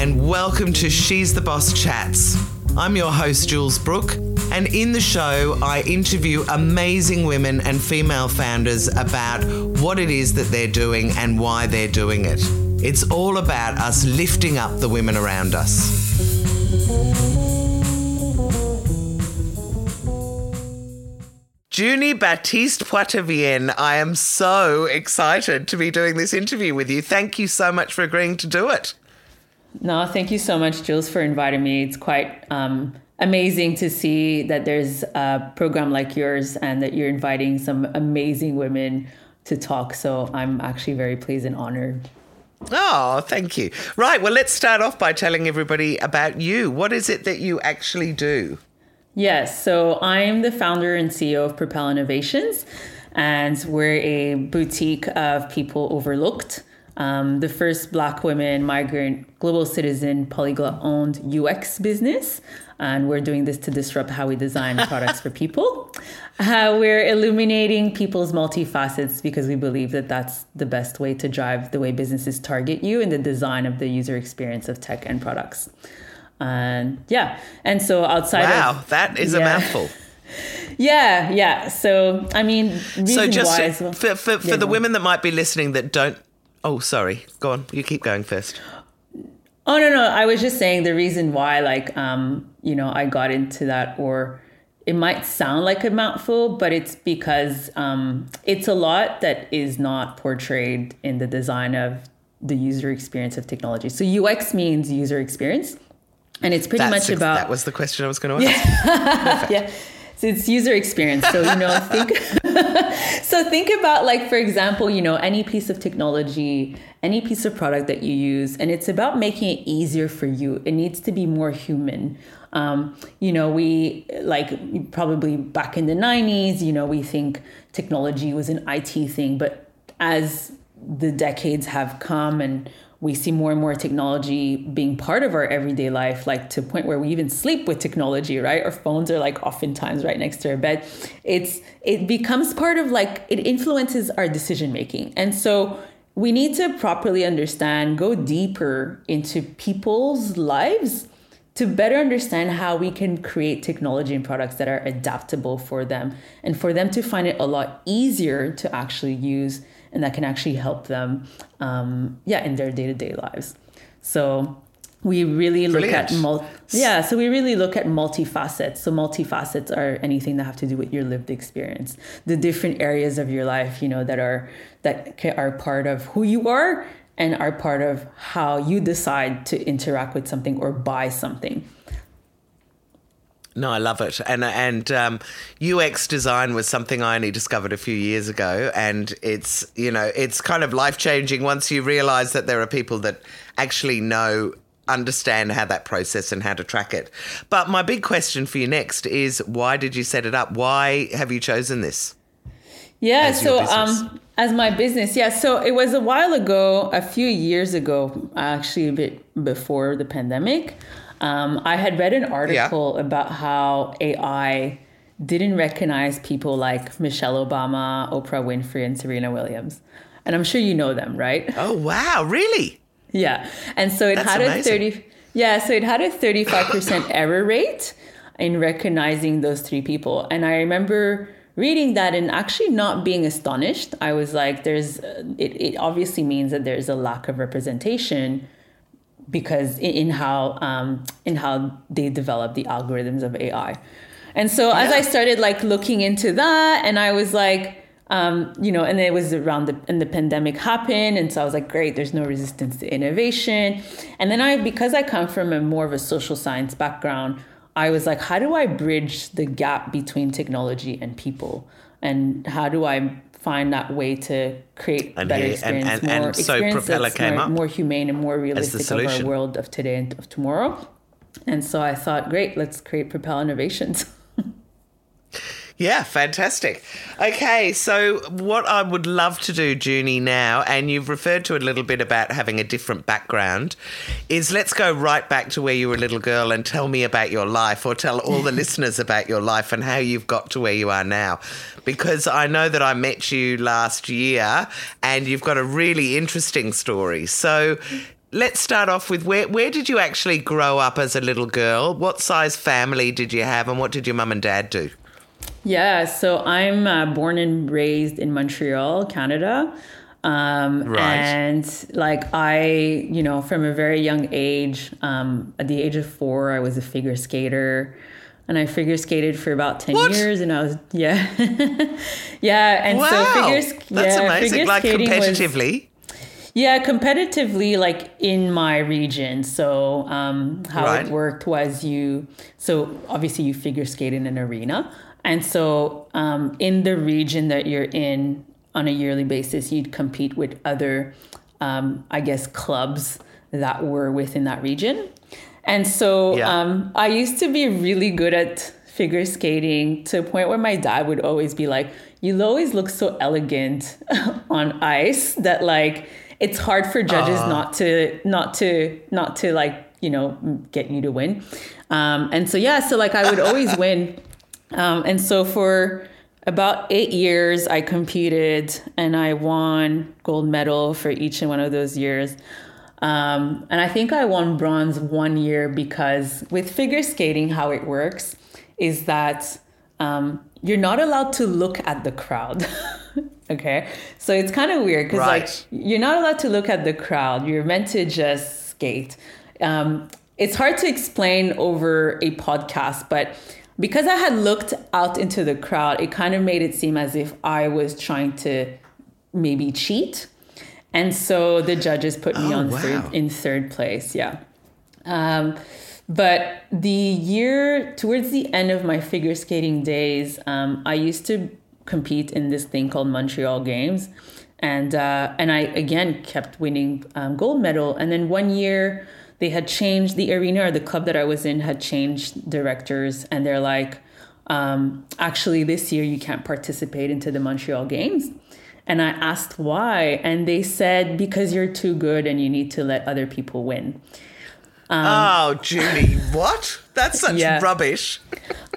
and welcome to She's the Boss Chats. I'm your host, Jules Brook, and in the show, I interview amazing women and female founders about what it is that they're doing and why they're doing it. It's all about us lifting up the women around us. Junie Baptiste Poitevien, I am so excited to be doing this interview with you. Thank you so much for agreeing to do it. No, thank you so much, Jules, for inviting me. It's quite um, amazing to see that there's a program like yours and that you're inviting some amazing women to talk. So I'm actually very pleased and honored. Oh, thank you. Right. Well, let's start off by telling everybody about you. What is it that you actually do? Yes. So I'm the founder and CEO of Propel Innovations, and we're a boutique of people overlooked um, the first Black women, migrant, global citizen, polyglot owned UX business. And we're doing this to disrupt how we design products for people. Uh, we're illuminating people's multifacets because we believe that that's the best way to drive the way businesses target you in the design of the user experience of tech and products. And yeah, and so outside wow, of, that is yeah. a mouthful. yeah, yeah. So I mean, so just wise, for for, for yeah, the women that might be listening that don't Oh, sorry. Go on. You keep going first. Oh no, no. I was just saying the reason why, like, um, you know, I got into that, or it might sound like a mouthful, but it's because um, it's a lot that is not portrayed in the design of the user experience of technology. So UX means user experience, and it's pretty That's much about. That was the question I was going to ask. Yeah. yeah. So it's user experience. So you know, think so think about like for example, you know, any piece of technology, any piece of product that you use, and it's about making it easier for you. It needs to be more human. Um, you know, we like probably back in the 90s, you know, we think technology was an IT thing, but as the decades have come and we see more and more technology being part of our everyday life, like to point where we even sleep with technology, right? Our phones are like oftentimes right next to our bed. It's it becomes part of like it influences our decision making. And so we need to properly understand, go deeper into people's lives to better understand how we can create technology and products that are adaptable for them and for them to find it a lot easier to actually use and that can actually help them, um, yeah, in their day to day lives. So we really look Brilliant. at mul- yeah so we really look at multifacets so multifacets are anything that have to do with your lived experience the different areas of your life you know that are that are part of who you are and are part of how you decide to interact with something or buy something no, I love it, and and um, UX design was something I only discovered a few years ago, and it's you know it's kind of life changing once you realise that there are people that actually know understand how that process and how to track it. But my big question for you next is why did you set it up? Why have you chosen this? Yeah, so um, as my business, yeah, so it was a while ago, a few years ago, actually a bit before the pandemic. Um, I had read an article yeah. about how AI didn't recognize people like Michelle Obama, Oprah Winfrey, and Serena Williams. And I'm sure you know them, right? Oh, wow. Really? Yeah. And so it That's had amazing. a 30 Yeah, so it had a 35% error rate in recognizing those three people. And I remember reading that and actually not being astonished. I was like there's it, it obviously means that there's a lack of representation because in, how um, in how they develop the algorithms of AI. And so yeah. as I started like looking into that, and I was like, um, you know, and it was around the and the pandemic happened, and so I was like, great, there's no resistance to innovation. And then I, because I come from a more of a social science background, I was like, how do I bridge the gap between technology and people, and how do I find that way to create and better experience, and, and, more and so experience more, more, humane and more realistic of our world of today and of tomorrow. And so I thought, great, let's create Propel Innovations. Yeah, fantastic. Okay, so what I would love to do, Junie, now, and you've referred to a little bit about having a different background, is let's go right back to where you were a little girl and tell me about your life, or tell all the listeners about your life and how you've got to where you are now. Because I know that I met you last year and you've got a really interesting story. So let's start off with where where did you actually grow up as a little girl? What size family did you have, and what did your mum and dad do? Yeah, so I'm uh, born and raised in Montreal, Canada. Um, Right. And like I, you know, from a very young age, um, at the age of four, I was a figure skater. And I figure skated for about 10 What? years. And I was, yeah. yeah. And Wow, so figure, that's yeah, amazing. figure Like skating was- competitively. yeah, competitively, like in my region. So, um, how Right. it worked was you, so obviously you figure skate in an arena. And so, um, in the region that you're in on a yearly basis, you'd compete with other, um, I guess, clubs that were within that region. And so, Yeah. um, I used to be really good at figure skating to a point where my dad would always be like, You always look so elegant on ice that, like, it's hard for judges not to not to not to like you know get you to win um, and so yeah so like i would always win um, and so for about eight years i competed and i won gold medal for each and one of those years. Um, and i think i won bronze one year because with figure skating how it works is that um, you're not allowed to look at the crowd okay? So it's kind of weird because like you're not allowed to look at the crowd. You're meant to just skate. Um, it's hard to explain over a podcast but because i had looked out into the crowd it kind of made it seem as if i was trying to maybe cheat and so the judges put me Oh, on wow. third in third place yeah um, but the year towards the end of my figure skating days, um, I used to compete in this thing called Montreal Games, and uh, and I again kept winning um, gold medal. And then one year they had changed the arena or the club that I was in had changed directors, and they're like, um, actually this year you can't participate into the Montreal Games. And I asked why, and they said because you're too good and you need to let other people win. oh, Judy, what? That's such Um, Yeah. rubbish.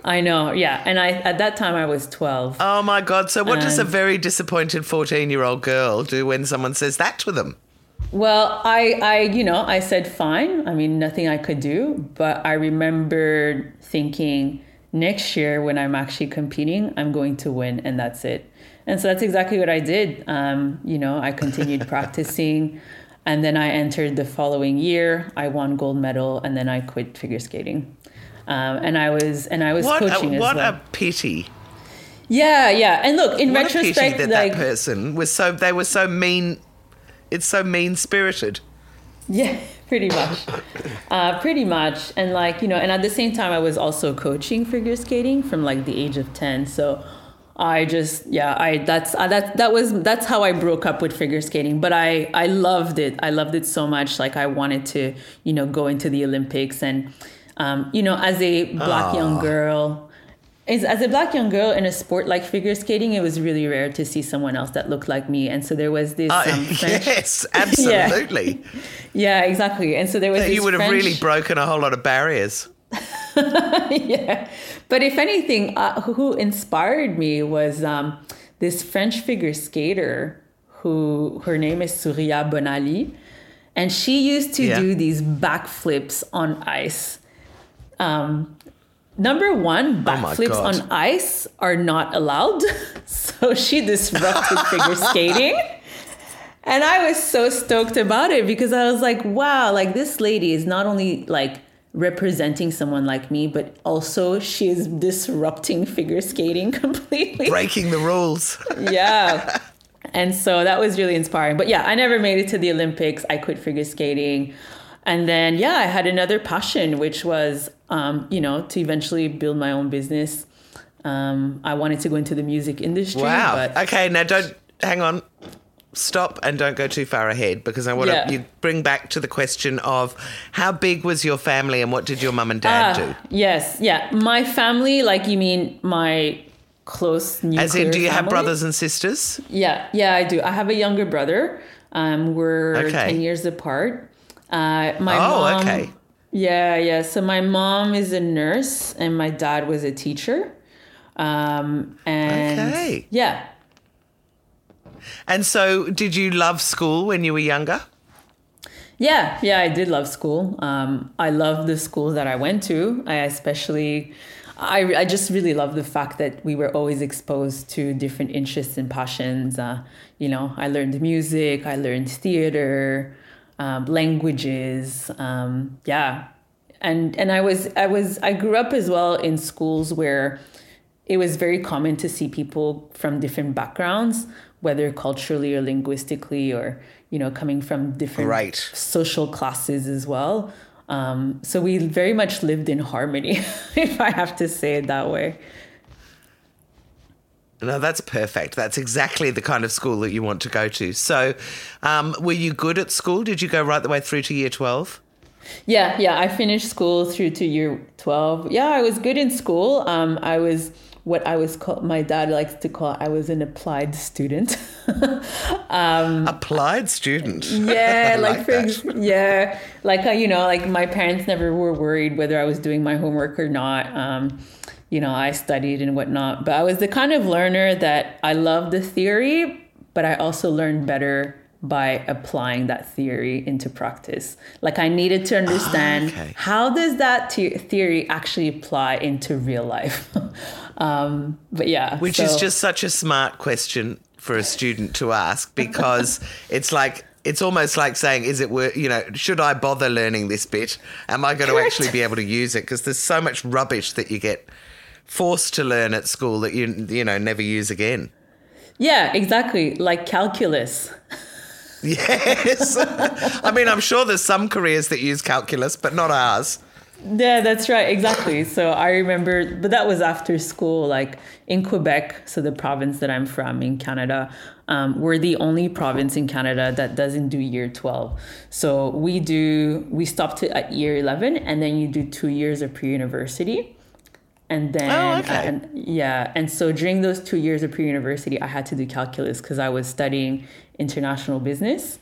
I know, yeah. And I at that time I was 12. Oh my God. So, what does a very disappointed 14 year old girl do when someone says that to them? Well, I I you know, I said fine. I mean, nothing I could do, but I remembered thinking next year when I'm actually competing, I'm going to win and that's it. And so that's exactly what I did. Um, you know, I continued practicing and then I entered the following year. I won gold medal and then I quit figure skating. Um, and I was and I was What, coaching a, as what well. a pity. yeah, yeah. And look, in What retrospect, that like that person was so, they were so mean. It's so mean spirited. Yeah, pretty much. Uh, pretty much. And like, you know, and at the same time, I was also coaching figure skating from like the age of 10. So I just, yeah, I, that's, uh, that, that was, that's how I broke up with figure skating. But I, I loved it. I loved it so much. Like I wanted to, you know, go into the Olympics and, um, you know, as a black young girl, as, as a black young girl in a sport like figure skating, it was really rare to see someone else that looked like me. And so there was this Uh, um, French, yes, absolutely. yeah, exactly. And so there was this you would have French- really broken a whole lot of barriers. yeah. But if anything, uh, who inspired me was um, this French figure skater who her name is Surya Bonaly. And she used to Yeah. do these backflips on ice. Um, number one, oh my backflips God. on ice are not allowed. so she disrupted figure skating. And I was so stoked about it because I was like, wow, like this lady is not only like representing someone like me, but also she is disrupting figure skating completely. Breaking the rules. yeah. And so that was really inspiring. But yeah, I never made it to the Olympics. I quit figure skating. And then, yeah, I had another passion, which was, um, you know, to eventually build my own business. Um, I wanted to go into the music industry. Wow. But Okay, now don't hang on. Stop and don't go too far ahead because I want Yeah. to you bring back to the question of how big was your family and what did your mum and dad Ah, do? Yes, yeah. My family, like you mean my close nuclear As in, do you have brothers and sisters? Yeah, yeah, I do. I have a younger brother. Um, we're Okay. ten years apart. Uh, my Oh, mom, okay. Yeah, yeah. So my mom is a nurse, and my dad was a teacher. Um, and Okay. yeah, And so, did you love school when you were younger? Yeah, yeah, I did love school. Um, I love the schools that I went to. I especially, I, I just really love the fact that we were always exposed to different interests and passions. Uh, you know, I learned music, I learned theater, um, languages. Um, yeah, and and I was I was I grew up as well in schools where it was very common to see people from different backgrounds, whether culturally or linguistically, or you know, coming from different right. social classes as well. Um, so we very much lived in harmony, if I have to say it that way. No, that's perfect. That's exactly the kind of school that you want to go to. So, um, were you good at school? Did you go right the way through to year 12? Yeah, yeah. I finished school through to year 12. Yeah, I was good in school. Um, I was what I was called, my dad likes to call, I was an applied student. um, applied student. Yeah, like, like for, yeah, like, uh, you know, like my parents never were worried whether I was doing my homework or not. Um, you know, I studied and whatnot, but I was the kind of learner that I loved the theory, but I also learned better by applying that theory into practice. Like I needed to understand oh, okay. how does that te- theory actually apply into real life. um, but yeah, which so. is just such a smart question for a student to ask because it's like it's almost like saying, is it worth, you know, should I bother learning this bit? Am I going Correct. to actually be able to use it? Because there's so much rubbish that you get forced to learn at school that you, you know, never use again. Yeah, exactly. Like calculus. Yes. I mean, I'm sure there's some careers that use calculus, but not ours. Yeah, that's right. Exactly. So I remember, but that was after school, like in Quebec, so the province that I'm from in Canada. Um, we're the only province in Canada that doesn't do year 12. So we do, we stopped at year 11, and then you do two years of pre university. And then, oh, okay. and, yeah. And so during those two years of pre university, I had to do calculus because I was studying international business.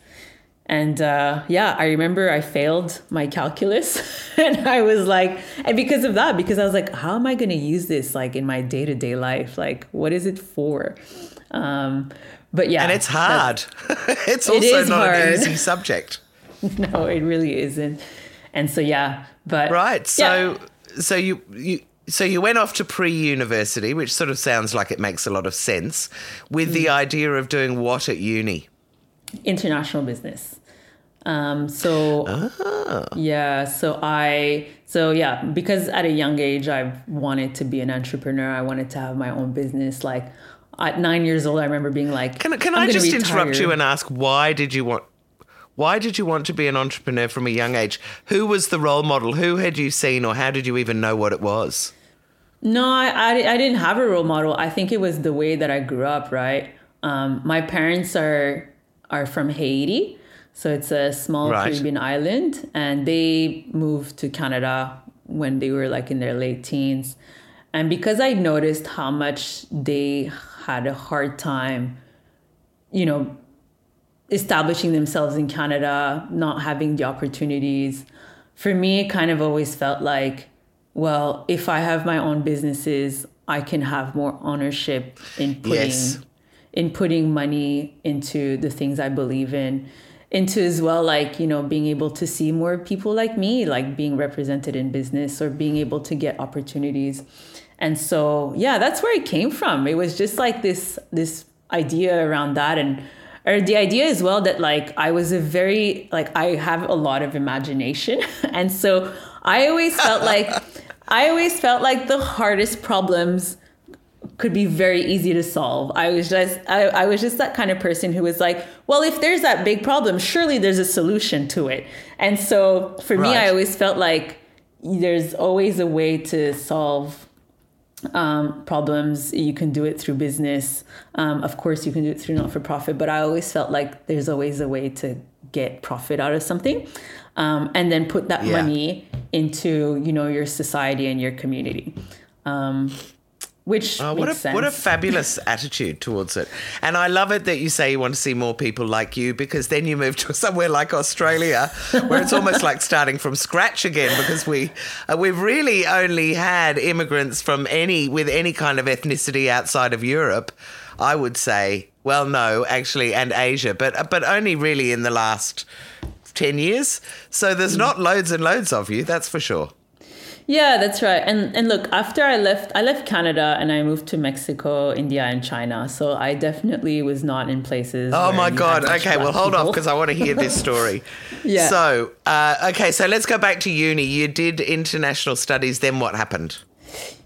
And uh, yeah, I remember I failed my calculus, and I was like, and because of that, because I was like, how am I going to use this like in my day to day life? Like, what is it for? Um, but yeah, and it's hard. it's also it not hard. an easy subject. no, it really isn't. And so yeah, but right. So yeah. so you you so you went off to pre-university, which sort of sounds like it makes a lot of sense, with mm. the idea of doing what at uni? International business. Um, so ah. yeah, so I so yeah, because at a young age I wanted to be an entrepreneur. I wanted to have my own business. Like at nine years old, I remember being like, "Can, can I just interrupt you and ask why did you want why did you want to be an entrepreneur from a young age? Who was the role model? Who had you seen, or how did you even know what it was? No, I, I, didn't have a role model. I think it was the way that I grew up, right? Um, my parents are are from Haiti, so it's a small right. Caribbean island, and they moved to Canada when they were like in their late teens. And because I noticed how much they had a hard time, you know, establishing themselves in Canada, not having the opportunities. For me, it kind of always felt like, well, if I have my own businesses, I can have more ownership in putting yes. in putting money into the things I believe in. Into as well, like, you know, being able to see more people like me, like being represented in business or being able to get opportunities. And so, yeah, that's where it came from. It was just like this this idea around that and or the idea as well that like I was a very like I have a lot of imagination and so I always felt like I always felt like the hardest problems could be very easy to solve. I was just I, I was just that kind of person who was like, well, if there's that big problem, surely there's a solution to it. And so for right. me, I always felt like there's always a way to solve um, problems. You can do it through business. Um, of course, you can do it through not for profit, but I always felt like there's always a way to get profit out of something um, and then put that yeah. money into you know your society and your community. Um, which oh, what a sense. what a fabulous attitude towards it, and I love it that you say you want to see more people like you because then you move to somewhere like Australia where it's almost like starting from scratch again because we uh, we've really only had immigrants from any with any kind of ethnicity outside of Europe. I would say, well, no, actually, and Asia, but but only really in the last 10 years. So there's not loads and loads of you, that's for sure. Yeah, that's right. And and look, after I left I left Canada and I moved to Mexico, India and China. So I definitely was not in places Oh my god. Okay, well hold off because I want to hear this story. Yeah. So, uh, okay, so let's go back to uni. You did international studies, then what happened?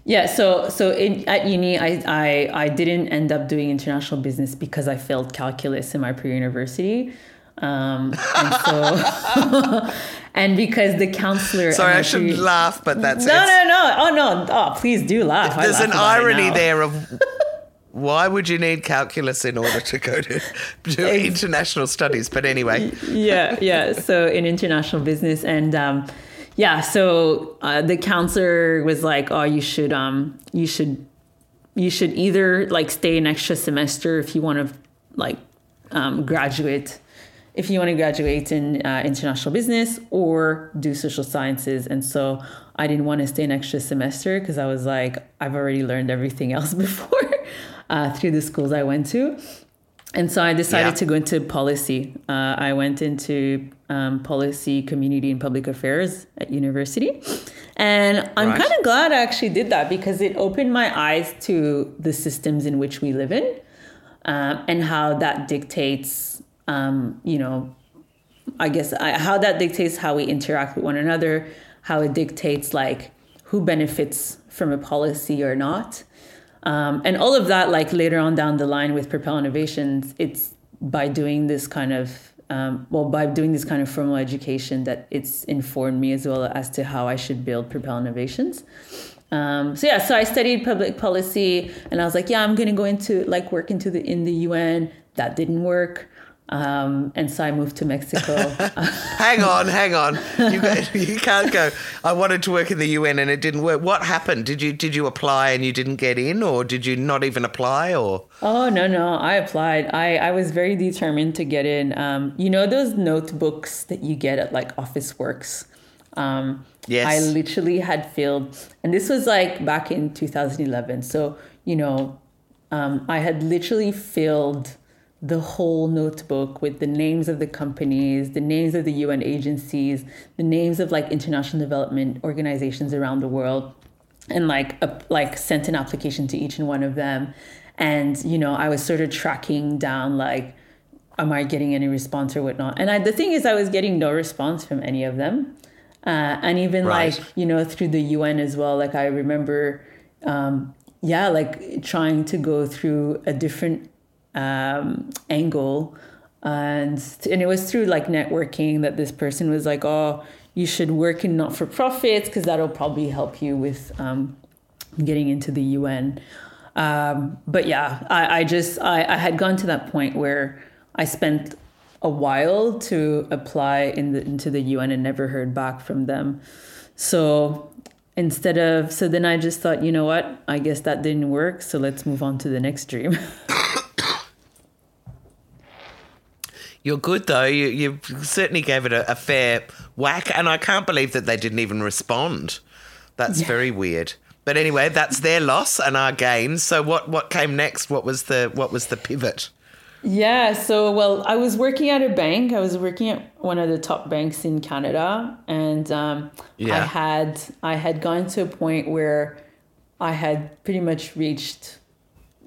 Yeah, so so in, at uni, I, I I didn't end up doing international business because I failed calculus in my pre-university, um, and so and because the counselor. Sorry, I shouldn't laugh, but that's No, no, no! Oh no! Oh, please do laugh. There's laugh an irony there of why would you need calculus in order to go to do international studies? But anyway, yeah, yeah. So in international business, and um, yeah, so uh, the counselor was like, "Oh, you should, um, you should, you should either like stay an extra semester if you want to like um, graduate, if you want to graduate in uh, international business or do social sciences." And so I didn't want to stay an extra semester because I was like, I've already learned everything else before uh, through the schools I went to. And so I decided Yeah. to go into policy. Uh, I went into um, policy, community, and public affairs at university. And I'm Right. kind of glad I actually did that because it opened my eyes to the systems in which we live in um, and how that dictates, um, you know, I guess I, how that dictates how we interact with one another, how it dictates like who benefits from a policy or not. Um, and all of that, like later on down the line with Propel Innovations, it's by doing this kind of, um, well, by doing this kind of formal education that it's informed me as well as to how I should build Propel Innovations. Um, so yeah, so I studied public policy, and I was like, yeah, I'm gonna go into like work into the in the UN. That didn't work, um, and so I moved to Mexico. hang on, hang on. You, you can't go. I wanted to work in the UN and it didn't work. What happened? Did you did you apply and you didn't get in, or did you not even apply? Or Oh no no! I applied. I I was very determined to get in. Um, you know those notebooks that you get at like Officeworks. Um, Yes. I literally had filled, and this was like back in 2011. So you know, um, I had literally filled the whole notebook with the names of the companies, the names of the UN agencies, the names of like international development organizations around the world and like a, like sent an application to each and one of them. And you know i was sort of tracking down like am i getting any response or whatnot? And I, the thing is i was getting no response from any of them. Uh, and even Right. like you know through the un as well like i remember um, yeah like trying to go through a different um, angle. And and it was through like networking that this person was like oh you should work in not-for-profits because that'll probably help you with um, getting into the un um, but yeah i, I just I, I had gone to that point where i spent a while to apply in the, into the un and never heard back from them. So instead of so then i just thought you know what? I guess that didn't work so let's move on to the next dream you're good though. You you certainly gave it a, a fair whack, and I can't believe that they didn't even respond. That's very weird. But anyway, that's their loss and our gain. So what what came next? What was the what was the pivot? Yeah, so well, I was working at a bank. I was working at one of the top banks in Canada, and um, I had I had gone to a point where I had pretty much reached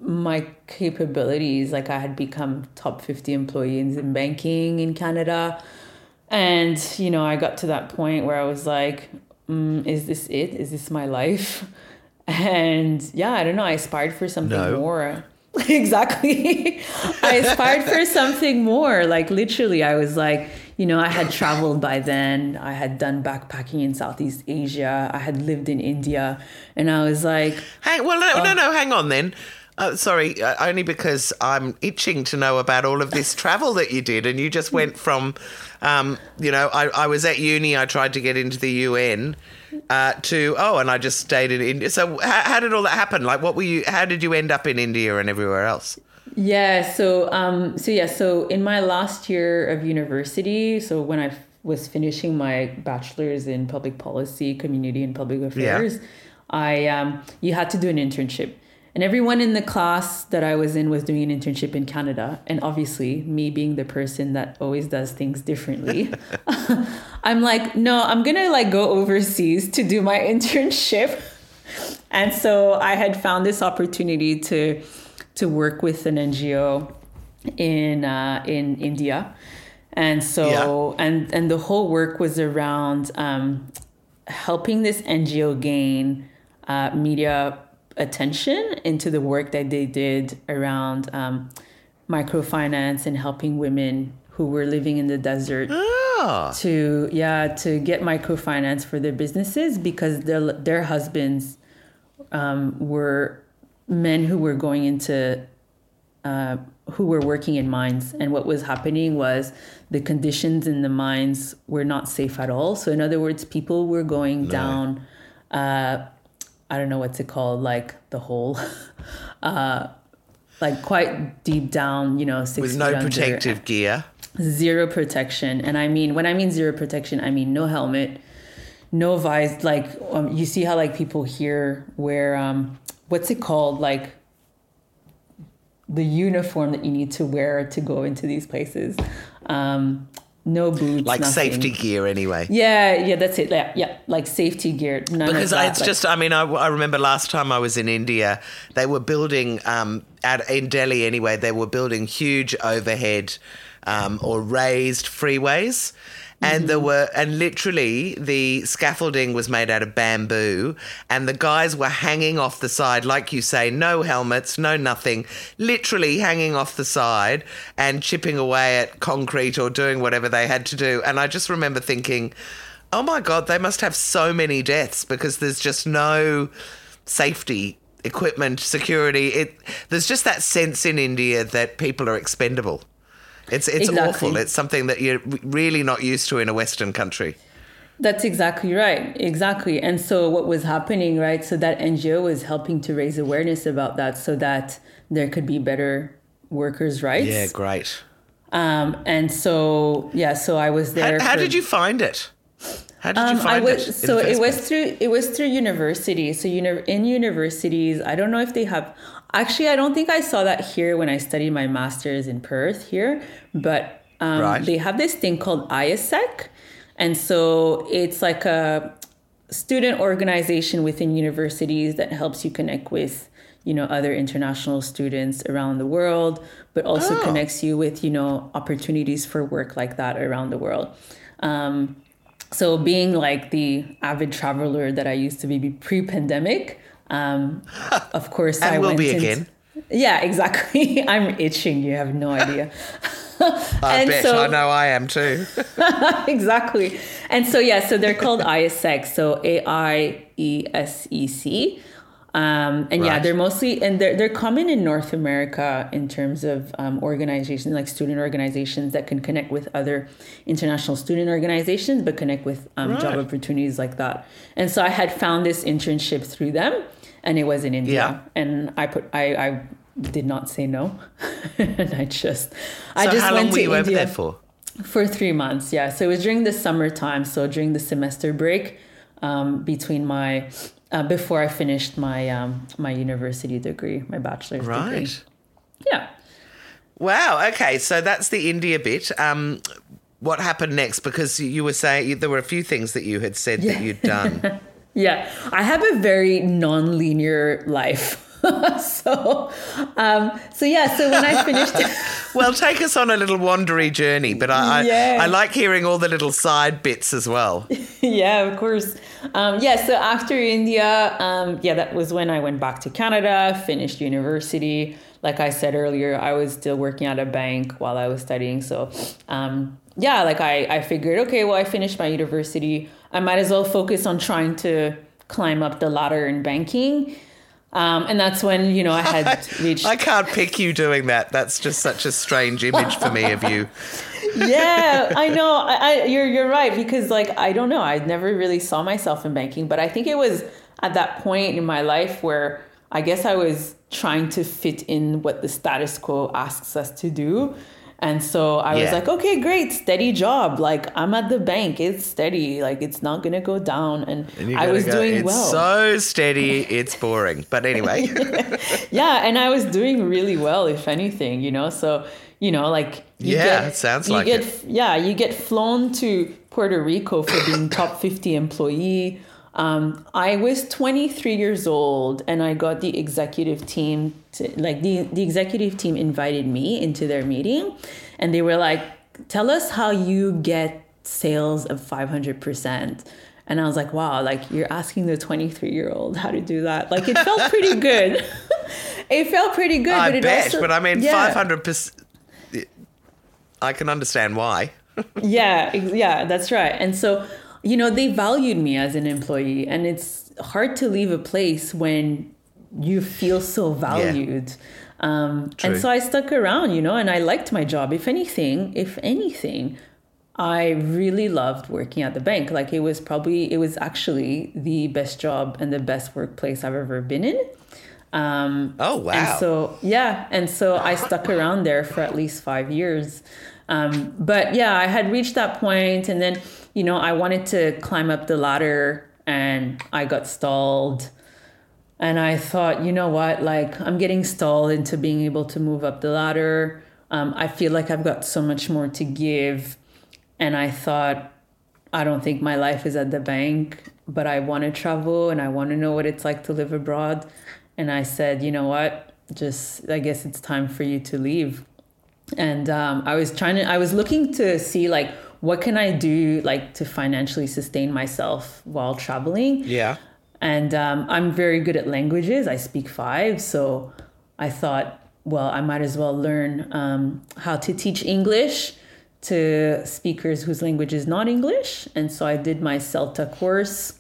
my capabilities. Like I had become top fifty employees in banking in Canada, and you know I got to that point where I was like, mm, "Is this it? Is this my life?" And yeah, I don't know. I aspired for something No. more. exactly. I aspired for something more. Like literally, I was like, you know, I had traveled by then. I had done backpacking in Southeast Asia. I had lived in India, and I was like, Hang well, no, no, no. Hang on then. Uh, sorry, uh, only because I'm itching to know about all of this travel that you did, and you just went from, um, you know, I, I was at uni, I tried to get into the UN, uh, to oh, and I just stayed in India. So how, how did all that happen? Like, what were you? How did you end up in India and everywhere else? Yeah, so um so yeah, so in my last year of university, so when I was finishing my bachelor's in public policy, community and public affairs, I um you had to do an internship. And everyone in the class that I was in was doing an internship in Canada. And obviously, me being the person that always does things differently, I'm like, no, I'm gonna like go overseas to do my internship. And so I had found this opportunity to to work with an NGO in uh, in India, and so yeah. and and the whole work was around um, helping this NGO gain uh, media attention into the work that they did around um, microfinance and helping women who were living in the desert oh. to yeah to get microfinance for their businesses because their their husbands um, were men who were going into uh, who were working in mines and what was happening was the conditions in the mines were not safe at all so in other words people were going no. down uh, I don't know what's it called, like the hole, uh, like quite deep down, you know, six with no protective gear, zero protection. And I mean, when I mean zero protection, I mean no helmet, no visor. Like um, you see how like people here wear um, what's it called, like the uniform that you need to wear to go into these places. Um, no boots, like nothing. safety gear anyway. Yeah, yeah, that's it. Yeah, yeah like safety gear. None because that, it's like, just, I mean, I, I, remember last time I was in India, they were building um, at in Delhi anyway. They were building huge overhead um, or raised freeways, and mm-hmm. there were and literally the scaffolding was made out of bamboo and the guys were hanging off the side like you say no helmets no nothing literally hanging off the side and chipping away at concrete or doing whatever they had to do and i just remember thinking oh my god they must have so many deaths because there's just no safety equipment security it there's just that sense in india that people are expendable it's it's exactly. awful. It's something that you're really not used to in a Western country. That's exactly right. Exactly. And so what was happening, right? So that NGO was helping to raise awareness about that so that there could be better workers' rights. Yeah, great. Um, and so yeah, so I was there. How, how for, did you find it? How did you um, find was, it? So it was through it was through university. So you know, in universities, I don't know if they have. Actually, I don't think I saw that here when I studied my master's in Perth here, but um, right. they have this thing called AIESEC, and so it's like a student organization within universities that helps you connect with you know other international students around the world, but also oh. connects you with you know opportunities for work like that around the world. Um, so being like the avid traveler that I used to be pre-pandemic, um, of course I will went be again. Yeah, exactly. I'm itching. You have no idea. I bet so, I know I am too. exactly. And so yeah, so they're called AIESEC, so A I E S E C. Um, and right. yeah, they're mostly and they're they're common in North America in terms of um, organizations like student organizations that can connect with other international student organizations, but connect with um, right. job opportunities like that. And so I had found this internship through them, and it was in India. Yeah. And I put I I did not say no, and I just so I just how went long were to you India over there for? For three months, yeah. So it was during the summertime, so during the semester break. Um, between my uh, before I finished my um, my university degree, my bachelor's right. degree. Yeah. Wow. Okay. So that's the India bit. Um, what happened next? Because you were saying there were a few things that you had said yeah. that you'd done. yeah, I have a very non-linear life. so, um, so yeah. So when I finished, well, take us on a little wandery journey. But I, yeah. I, I, like hearing all the little side bits as well. yeah, of course. Um, yeah. So after India, um, yeah, that was when I went back to Canada, finished university. Like I said earlier, I was still working at a bank while I was studying. So, um, yeah, like I, I figured, okay, well, I finished my university. I might as well focus on trying to climb up the ladder in banking um, and that's when, you know, I had reached. I can't pick you doing that. That's just such a strange image for me of you. yeah, I know. I, I, you're, you're right. Because, like, I don't know. I never really saw myself in banking. But I think it was at that point in my life where I guess I was trying to fit in what the status quo asks us to do. And so I was like, okay, great, steady job. Like I'm at the bank, it's steady. Like it's not gonna go down. And, And I was go, doing it's well. so steady, it's boring. But anyway, yeah, and I was doing really well, if anything, you know. So you know, like you Yeah, it sounds you like get, it. Yeah, you get flown to Puerto Rico for being top fifty employee. Um, I was 23 years old, and I got the executive team. To, like the the executive team invited me into their meeting, and they were like, "Tell us how you get sales of 500 percent." And I was like, wow, like you're asking the 23 year old how to do that. Like it felt pretty good. it felt pretty good. I but it bet. also, but I mean, yeah. 500%. I can understand why. yeah, yeah, that's right. And so, you know, they valued me as an employee, and it's hard to leave a place when you feel so valued. Um, and so I stuck around, you know, and I liked my job. If anything, if anything, I really loved working at the bank. Like it was probably, it was actually the best job and the best workplace I've ever been in. Um, Oh, wow. and so, yeah. And so I stuck around there for at least five years. Um, but yeah, I had reached that point and then, you know, I wanted to climb up the ladder and I got stalled. And I thought, you know what, like I'm getting stalled into being able to move up the ladder. Um, I feel like I've got so much more to give. And I thought, I don't think my life is at the bank, but I want to travel and I want to know what it's like to live abroad. And I said, you know what? Just, I guess it's time for you to leave. And um, I was trying to, I was looking to see like, what can I do like to financially sustain myself while traveling? Yeah. And um, I'm very good at languages. I speak five. So I thought, well, I might as well learn um, how to teach English to speakers whose language is not English. And so I did my CELTA course.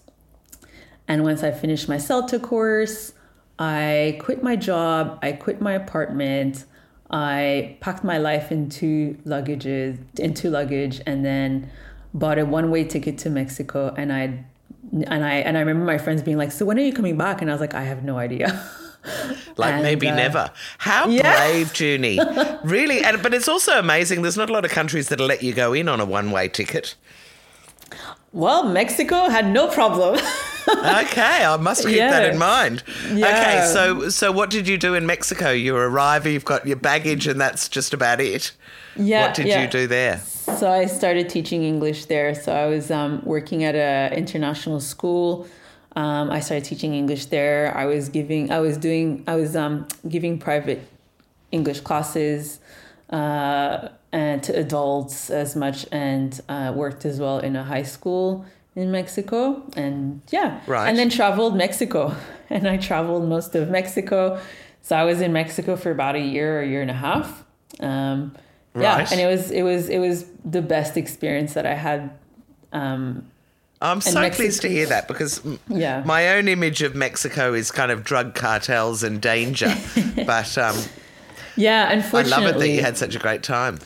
And once I finished my CELTA course, I quit my job, I quit my apartment, I packed my life into luggages, into luggage, and then bought a one-way ticket to Mexico. And I, and I, and I remember my friends being like, "So when are you coming back?" And I was like, "I have no idea." Like And, maybe uh, never. How yeah. brave, Junie. really. And but it's also amazing. There's not a lot of countries that'll let you go in on a one-way ticket. Well, Mexico had no problem. Okay, I must keep that in mind. Okay, so so what did you do in Mexico? You arrive, you've got your baggage, and that's just about it. yeah. what did yeah. you do there? So I started teaching English there. So I was um, working at an international school. Um, I started teaching English there. I was giving, I was doing, I was um, giving private English classes uh, and to adults as much, and uh, worked as well in a high school in Mexico. And yeah, Right. And then traveled Mexico, and I traveled most of Mexico. So I was in Mexico for about a year, or a year and a half. Um, yeah, Right. and it was it was it was the best experience that I had. Um, I'm so Mexico- pleased to hear that because Yeah. my own image of Mexico is kind of drug cartels and danger. but um, yeah, unfortunately I love it that you had such a great time.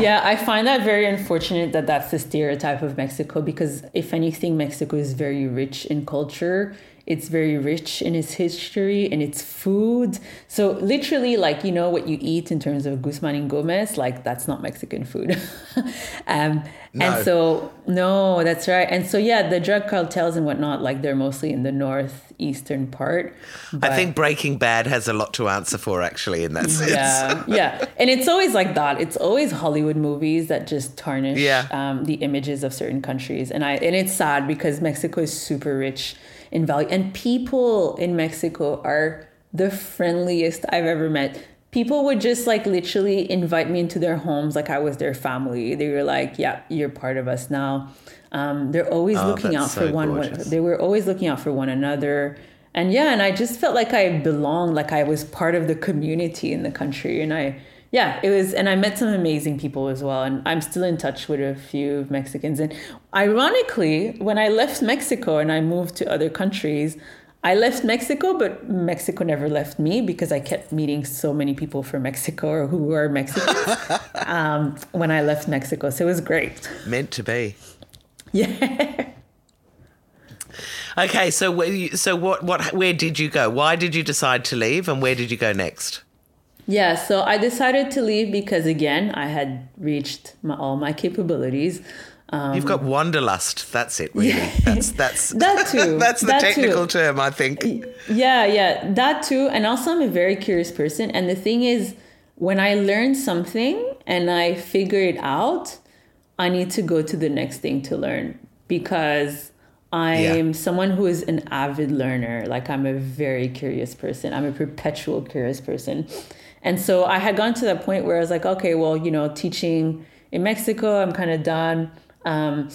Yeah, I find that very unfortunate that that's the stereotype of Mexico because, if anything, Mexico is very rich in culture. It's very rich in its history and its food. So, literally, like, you know, what you eat in terms of Guzman and Gomez, like, that's not Mexican food. um, No. And so, no, that's right. And so, yeah, the drug cartels and whatnot, like, they're mostly in the northeastern part. I think Breaking Bad has a lot to answer for, actually, in that sense. yeah, yeah, and it's always like that. It's always Hollywood movies that just tarnish Yeah. um, the images of certain countries, and I and it's sad because Mexico is super rich in value, and people in Mexico are the friendliest I've ever met. People would just like literally invite me into their homes like I was their family. They were like, "Yeah, you're part of us now." Um, they're always Oh, looking out for so one. gorgeous. They were always looking out for one another. And yeah, and I just felt like I belonged, like I was part of the community in the country. And I, yeah, it was, and I met some amazing people as well. And I'm still in touch with a few Mexicans. And ironically, when I left Mexico and I moved to other countries, I left Mexico, but Mexico never left me because I kept meeting so many people from Mexico or who were Mexicans um, when I left Mexico. So it was great. Meant to be. Yeah. Okay, so where you, so what what where did you go? Why did you decide to leave, and where did you go next? Yeah, so I decided to leave because again, I had reached my, all my capabilities. Um, You've got wanderlust. That's it, really. Yeah. That's that's That too. that's the That technical too. term, I think. Yeah, yeah, that too. And also, I'm a very curious person. And the thing is, when I learn something and I figure it out, I need to go to the next thing to learn because I'm Yeah. someone who is an avid learner. Like, I'm a very curious person, I'm a perpetual curious person. And so I had gone to that point where I was like, okay, well, you know, teaching in Mexico, I'm kind of done. Um,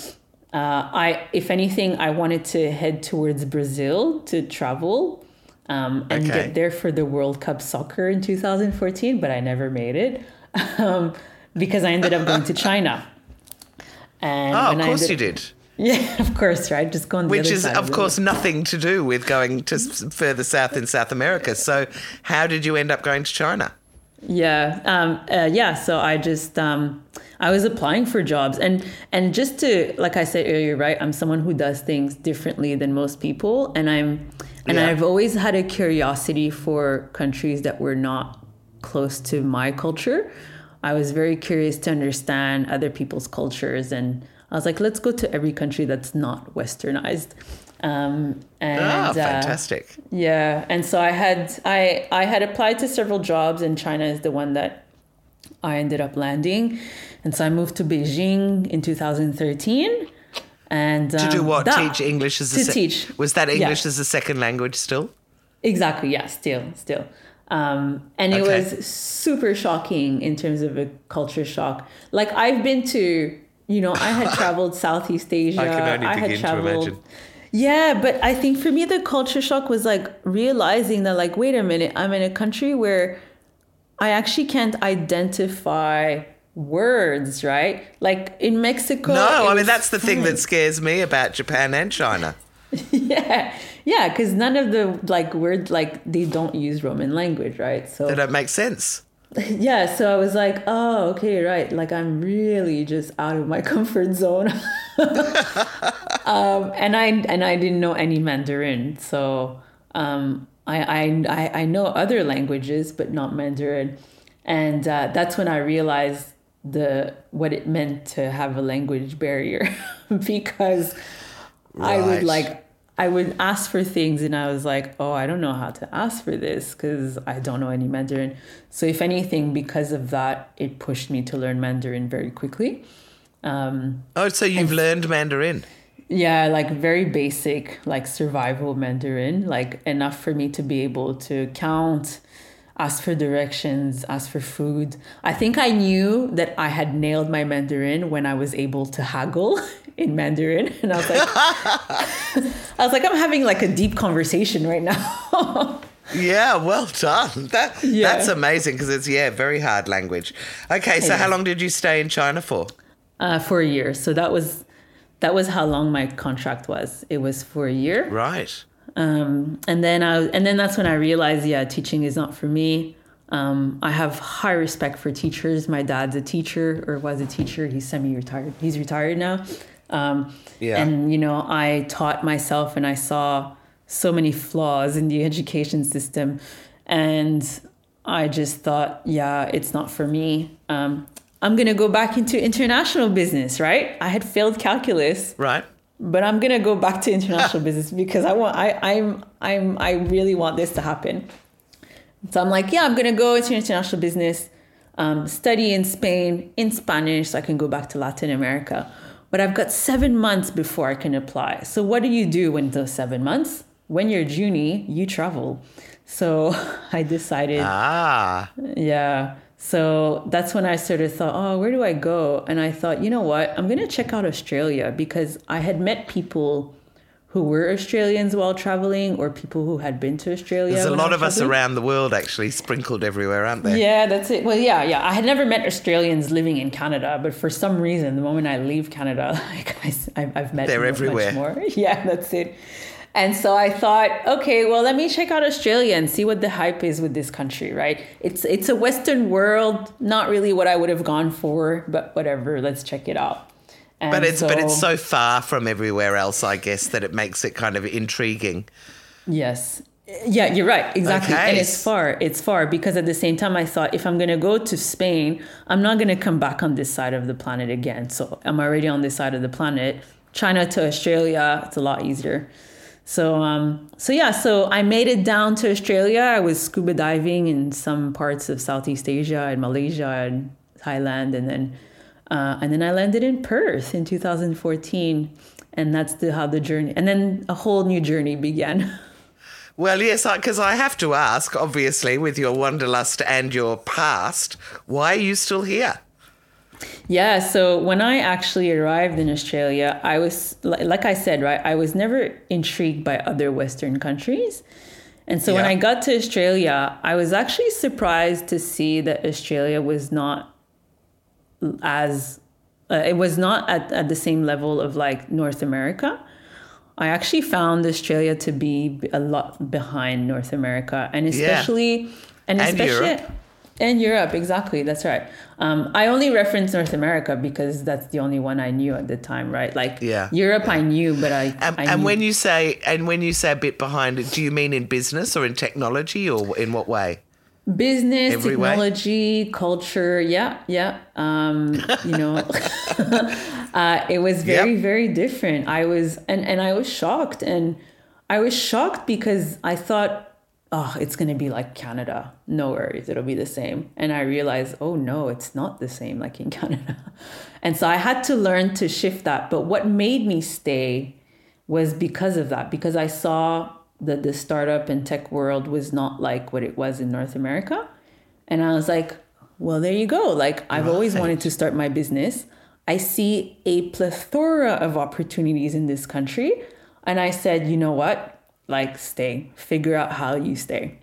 uh, I, if anything, I wanted to head towards Brazil to travel um, and Okay. get there for the World Cup soccer in 2014, but I never made it um, because I ended up going to China. And Oh, of course ended- you did. Yeah, of course, right? Just go on the Which is, of course, nothing to do with going to further south in South America. So, how did you end up going to China? Yeah, um, uh, yeah. So I just um, I was applying for jobs, and and just to like I said earlier, right? I'm someone who does things differently than most people, and I'm and Yeah. I've always had a curiosity for countries that were not close to my culture. I was very curious to understand other people's cultures, and I was like, let's go to every country that's not westernized. Um, and Ah, uh, fantastic. yeah, and so I had I I had applied to several jobs, and China is the one that I ended up landing, and so I moved to Beijing in 2013. And to do um, what? that- teach English as a to sec- teach. Was that English Yeah. as a second language still? Exactly. Yeah. Still. Still. Um, and it Okay. was super shocking in terms of a culture shock. Like I've been to, you know, I had traveled Southeast Asia. I can only had begin to traveled. imagine. Yeah, but I think for me the culture shock was like realizing that like, wait a minute, I'm in a country where I actually can't identify words, right? Like in Mexico. No, I mean that's the thing that scares me about Japan and China. yeah, yeah, because none of the like words like they don't use Roman language, right? So They don't make sense. yeah, so I was like, oh, okay, right. Like I'm really just out of my comfort zone. um, and I and I didn't know any Mandarin, so um, I, I I I know other languages, but not Mandarin, and uh, that's when I realized the what it meant to have a language barrier, because I would like I would ask for things and I was like, oh, I don't know how to ask for this because I don't know any Mandarin. So if anything, because of that, it pushed me to learn Mandarin very quickly. Um, Oh, so you've learned Mandarin. yeah, like very basic, like survival Mandarin, like enough for me to be able to count, ask for directions, ask for food. I think I knew that I had nailed my Mandarin when I was able to haggle in Mandarin, and I was like, I was like, I'm having like a deep conversation right now. Yeah, well done. That Yeah. that's amazing because it's yeah, very hard language. Okay, so Yeah. how long did you stay in China for? uh, for a year. So that was that was how long my contract was. It was for a year. Right. Um, and then I and then that's when I realized, yeah, teaching is not for me. Um, I have high respect for teachers. My dad's a teacher or was a teacher. He's semi-retired. He's retired now. Um, Yeah. And you know, I taught myself, and I saw so many flaws in the education system, and I just thought, yeah, it's not for me. Um, I'm gonna go back into international business, right? I had failed calculus Right. But I'm gonna go back to international business because I want I I'm I'm I really want this to happen. So I'm like, yeah, I'm gonna go into international business, um, study in Spain in Spanish, so I can go back to Latin America. But I've got seven months before I can apply. So what do you do when those seven months? When you're Junie, you travel. So I decided Ah. yeah. So that's when I sort of thought, oh, where do I go? And I thought, you know what? I'm going to check out Australia because I had met people who were Australians while traveling or people who had been to Australia. There's a lot of us around the world actually sprinkled everywhere, aren't there? Yeah, that's it. Well, yeah, yeah. I had never met Australians living in Canada, but for some reason, the moment I leave Canada, like I, have I've met They're much everywhere. more. Yeah, that's it. And so I thought, okay, well, let me check out Australia and see what the hype is with this country, right? It's it's a Western world, not really what I would have gone for, but whatever. Let's check it out. And But it's but it's so far from everywhere else, I guess, that it makes it kind of intriguing. Yes. Yeah, you're right. Exactly. Okay. And it's far. It's far because at the same time, I thought if I'm going to go to Spain, I'm not going to come back on this side of the planet again. So I'm already on this side of the planet. China to Australia, it's a lot easier. So, um, so yeah, so I made it down to Australia. I was scuba diving in some parts of Southeast Asia and Malaysia and Thailand, and then, uh, and then I landed in Perth in 2014, and that's the, how the journey. And then a whole new journey began. Well, yes, because I, I have to ask, obviously, with your wanderlust and your past, why are you still here? Yeah, so when I actually arrived in Australia, I was like I said, right? I was never intrigued by other Western countries. And so when I got to Australia, I was actually surprised to see that Australia was not as uh, it was not at, at the same level of like North America. I actually found Australia to be a lot behind North America, and especially and, And especially Europe. And Europe. Exactly, that's right. Um, I only reference North America because that's the only one I knew at the time, right? Like Yeah. Europe, I knew, but I And, I and when you say and when you say a bit behind, do you mean in business or in technology or in what way? business Every way? technology culture yeah yeah um you know uh it was very Yep. very different i was and and i was shocked and i was shocked because i thought oh it's going to be like canada. No worries it'll be the same. And i realized oh no it's not the same like in canada. And so i had to learn to shift that. But what made me stay was because of that because i saw that the startup and tech world was not like what it was in north america. And i was like well there you go. Like i've always wanted to start my business. I see a plethora of opportunities in this country. And i said you know what like stay figure out how you stay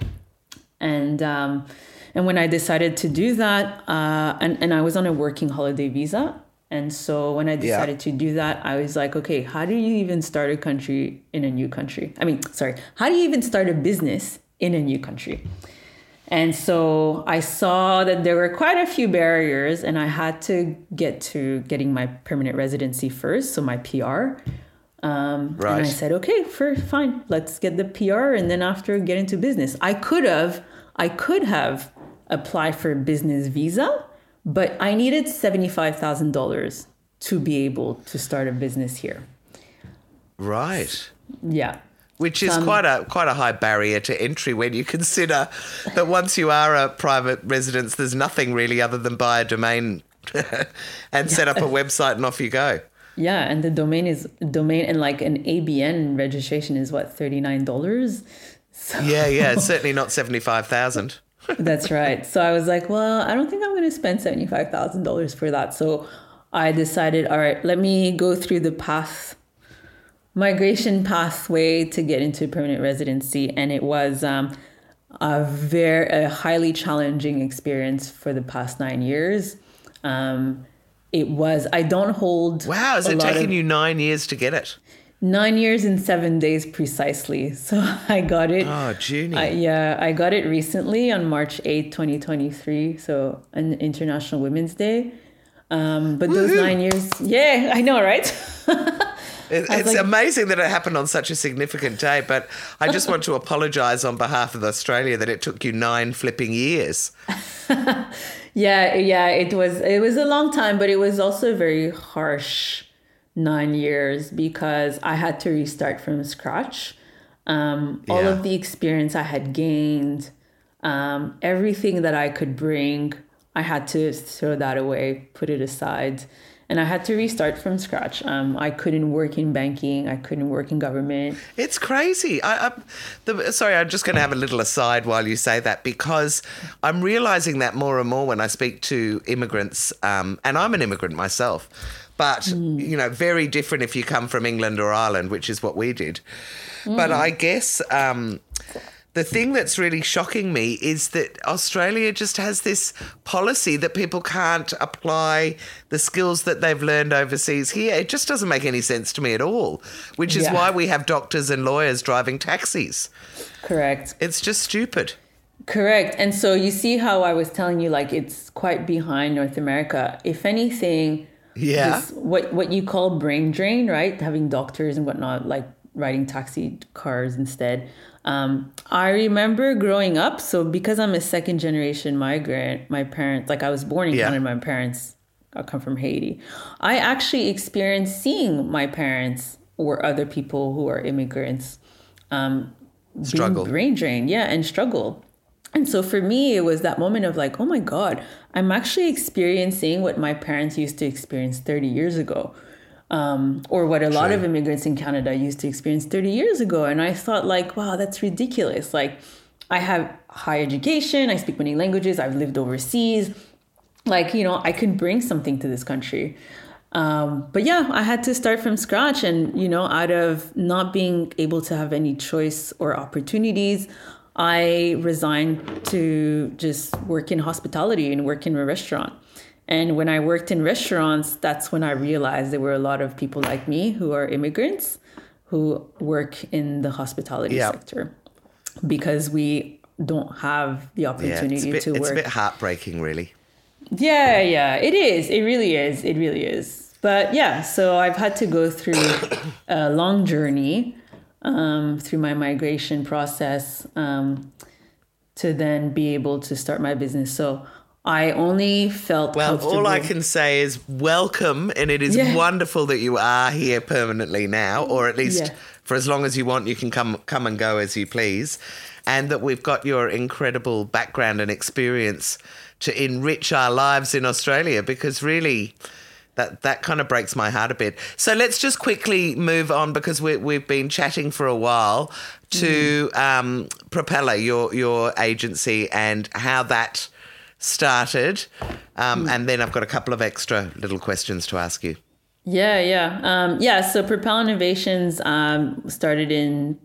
and um, and when I decided to do that, uh, and and I was on a working holiday visa, and so when I Yeah. decided to do that, I was like, okay, how do you even start a country in a new country? I mean, sorry, how do you even start a business in a new country? And so I saw that there were quite a few barriers, and I had to get to getting my permanent residency first, so my PR. Um, And I said, okay, for fine, let's get the PR, and then after get into business. I could have, I could have applied for a business visa, but I needed seventy five thousand dollars to be able to start a business here. Right. Yeah. Which is quite a quite a high barrier to entry when you consider that once you are a private residence, there's nothing really other than buy a domain and set up a website and off you go. Yeah, and the domain is domain and like an ABN registration is what thirty nine dollars. So Yeah, yeah, it's certainly not seventy five thousand. that's right. So I was like, well, I don't think I'm going to spend seventy five thousand dollars for that. So I decided, all right, let me go through the path migration pathway to get into permanent residency, and it was um, a very a highly challenging experience for the past nine years. Um, it was. I don't hold. Wow, is a it taking of- you nine years to get it? Nine years and seven days precisely. So I got it. Oh, Junie. I, yeah, I got it recently on March 8, 2023. So an International Women's Day. Um, but those nine years, yeah, I know, right? It's like- amazing that it happened on such a significant day, but I just want to apologise on behalf of Australia that it took you nine flipping years. Yeah, yeah, it was it was a long time, but it was also very harsh nine years because I had to restart from scratch. Um, all Yeah. of the experience I had gained, um, everything that I could bring, I had to throw that away, put it aside, and I had to restart from scratch. Um, I couldn't work in banking. I couldn't work in government. It's crazy. I, I, the, sorry, I'm just going to have a little aside while you say that because I'm realizing that more and more when I speak to immigrants, um, and I'm an immigrant myself. But you know, very different if you come from England or Ireland, which is what we did. But I guess um, the thing that's really shocking me is that Australia just has this policy that people can't apply the skills that they've learned overseas here. It just doesn't make any sense to me at all, which is Yeah. why we have doctors and lawyers driving taxis. Correct. It's just stupid. Correct. And so you see how I was telling you, like it's quite behind North America. If anything, Yeah. what what you call brain drain, right? Having doctors and whatnot, like riding taxi cars instead. Um, I remember growing up, so because I'm a second generation migrant, my parents, like I was born in Yeah. Canada, my parents uh, come from Haiti. I actually experienced seeing my parents or other people who are immigrants um, Struggle. brain drained, yeah, and struggle. And so for me, it was that moment of like, oh my God, I'm actually experiencing what my parents used to experience 30 years ago. Um, or what a lot True. of immigrants in Canada used to experience 30 years ago. And I thought, like, wow, that's ridiculous. Like, I have high education, I speak many languages, I've lived overseas. Like, you know, I could bring something to this country. Um, but yeah, I had to start from scratch. And, you know, out of not being able to have any choice or opportunities, I resigned to just work in hospitality and work in a restaurant. And when I worked in restaurants, that's when I realized there were a lot of people like me who are immigrants who work in the hospitality Yeah. sector because we don't have the opportunity a bit, to it's a bit heartbreaking, really. Yeah, yeah, it is. It really is. It really is. But yeah, so I've had to go through a long journey um, through my migration process um, to then be able to start my business. So I only felt Well, all I can say is welcome, and it is Yeah. wonderful that you are here permanently now, or at least Yeah. for as long as you want. You can come come and go as you please, and that we've got your incredible background and experience to enrich our lives in Australia. Because really, that that kind of breaks my heart a bit. So let's just quickly move on because we, we've been chatting for a while to um, Propeller, your your agency, and how that started. Um, And then I've got a couple of extra little questions to ask you. Yeah, yeah. Um, yeah, so Propel Innovations um, started in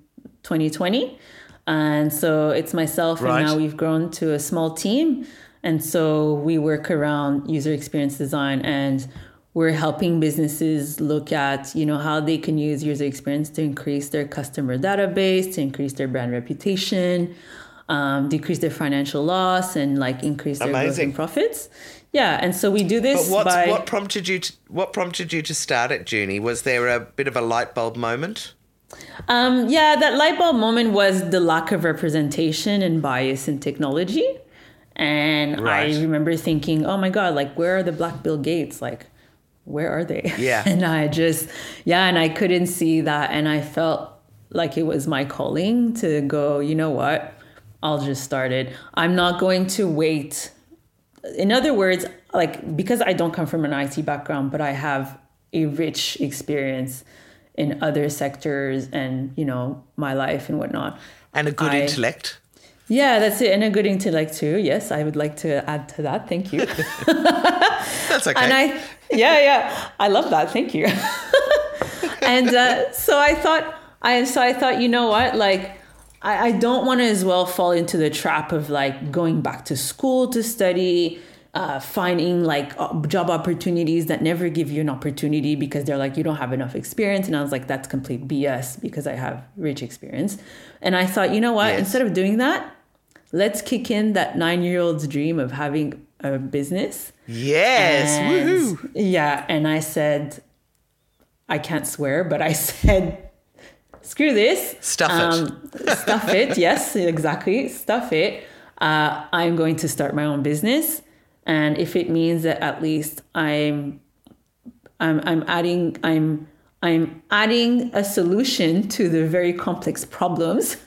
2020. And so it's myself, Right. and now we've grown to a small team. And so we work around user experience design and we're helping businesses look at, you know, how they can use user experience to increase their customer database, to increase their brand reputation, um, decrease their financial loss, and like increase their growth and profits. Yeah, and so we do this But by what prompted you to what prompted you to start it, Junie? Was there a bit of a light bulb moment? Um, yeah, that light bulb moment was the lack of representation and bias in technology. And Right. I remember thinking, oh my God, like, where are the Black Bill Gates? Like, where are they? Yeah. and I just, yeah, and I couldn't see that. And I felt like it was my calling to go, you know what? I'll just start it. I'm not going to wait. In other words, like, because I don't come from an IT background, but I have a rich experience in other sectors and, you know, my life and whatnot. And a good I- intellect. Yeah, that's it. And a good intellect too. Yes, I would like to add to that. Thank you. That's okay. and I, yeah, yeah, I love that. Thank you. and uh, so I thought, I so I thought, you know what, like. I, I don't want to as well fall into the trap of like going back to school to study, uh, finding like job opportunities that never give you an opportunity because they're like, you don't have enough experience. And I was like, that's complete BS because I have rich experience. And I thought, you know what, Yes. instead of doing that, let's kick in that nine year old's dream of having a business. yes. And- Woohoo. Yeah. And I said, I can't swear, but I said, screw this. Stuff it. it. stuff it. Yes, exactly. Stuff it. Uh, I'm going to start my own business. And if it means that at least I'm, I'm, I'm adding, I'm, I'm adding a solution to the very complex problems.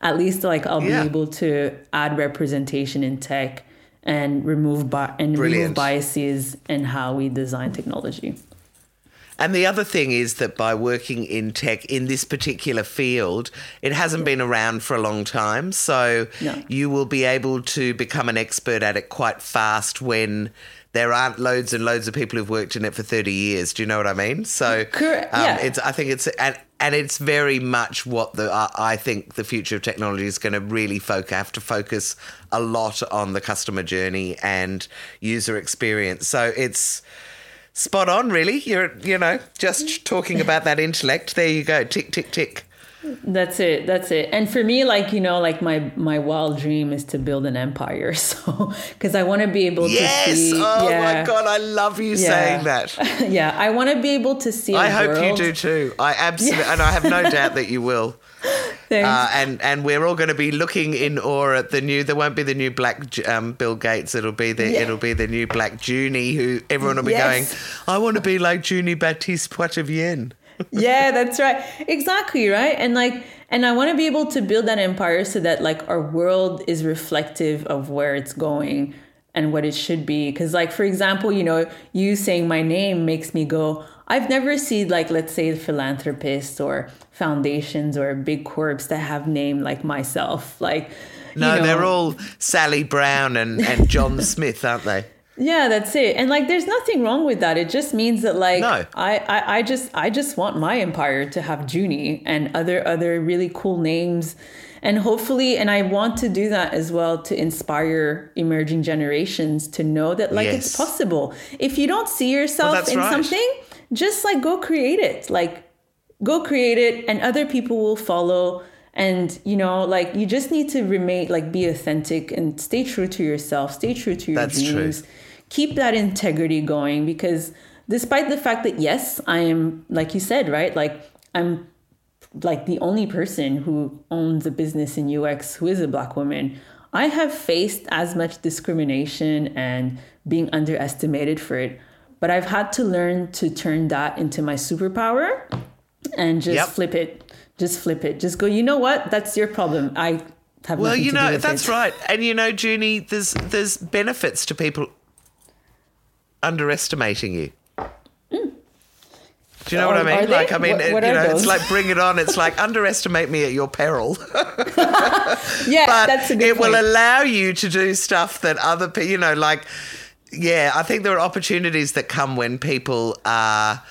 At least, like I'll Yeah. be able to add representation in tech and remove bi- and remove biases in how we design technology. And the other thing is that by working in tech in this particular field, it hasn't been around for a long time. So No. you will be able to become an expert at it quite fast when there aren't loads and loads of people who've worked in it for 30 years. Do you know what I mean? So Correct, um, yeah. it's I think it's and and it's very much what the I I think the future of technology is going to really focus have to focus a lot on the customer journey and user experience. So it's spot on really you're you know just talking about that intellect there you go tick tick tick That's it. That's it. And for me, like you know, like my my wild dream is to build an empire. So because I want to be able yes! to see. Yes. Oh yeah, my god, I love you Yeah. saying that. yeah, I want to be able to see. I I hope you do too. I absolutely, and I have no doubt that you will. Uh, and and we're all going to be looking in awe at the new. There won't be the new black um, Bill Gates. It'll be the Yeah. it'll be the new black Junie. Who everyone will be Yes. going. I want to be like Junie Baptiste Poitevien. yeah, that's right. Exactly, right? And like and I want to be able to build that empire so that like our world is reflective of where it's going and what it should be cuz like for example, you know, you saying my name makes me go I've never seen like let's say philanthropists or foundations or big corps that have name like myself. Like No, you know, they're all Sally Brown and, and John Smith, aren't they? Yeah, that's it. And like there's nothing wrong with that. It just means that like No. I, I I just I just want my empire to have Junie and other other really cool names. And hopefully and I want to do that as well to inspire emerging generations to know that like it's possible. If you don't see yourself that's in right. something, just like go create it. Like go create it and other people will follow and you know like you just need to remain like be authentic and stay true to yourself stay true to your That's true. dreams keep that integrity going because despite the fact that yes i am like you said right like i'm like the only person who owns a business in ux who is a black woman i have faced as much discrimination and being underestimated for it but i've had to learn to turn that into my superpower and just Yep. flip it just flip it just go you know what that's your problem i have Well, you know that's it. right, and you know, Junie, there's there's benefits to people underestimating you. Do you know what I mean? Like, I mean, What- it- what you know, it's like bring it on. It's like underestimate me at your peril. yeah but that's a good it point. will allow you to do stuff that other people, you know, like, yeah, I think there are opportunities that come when people are,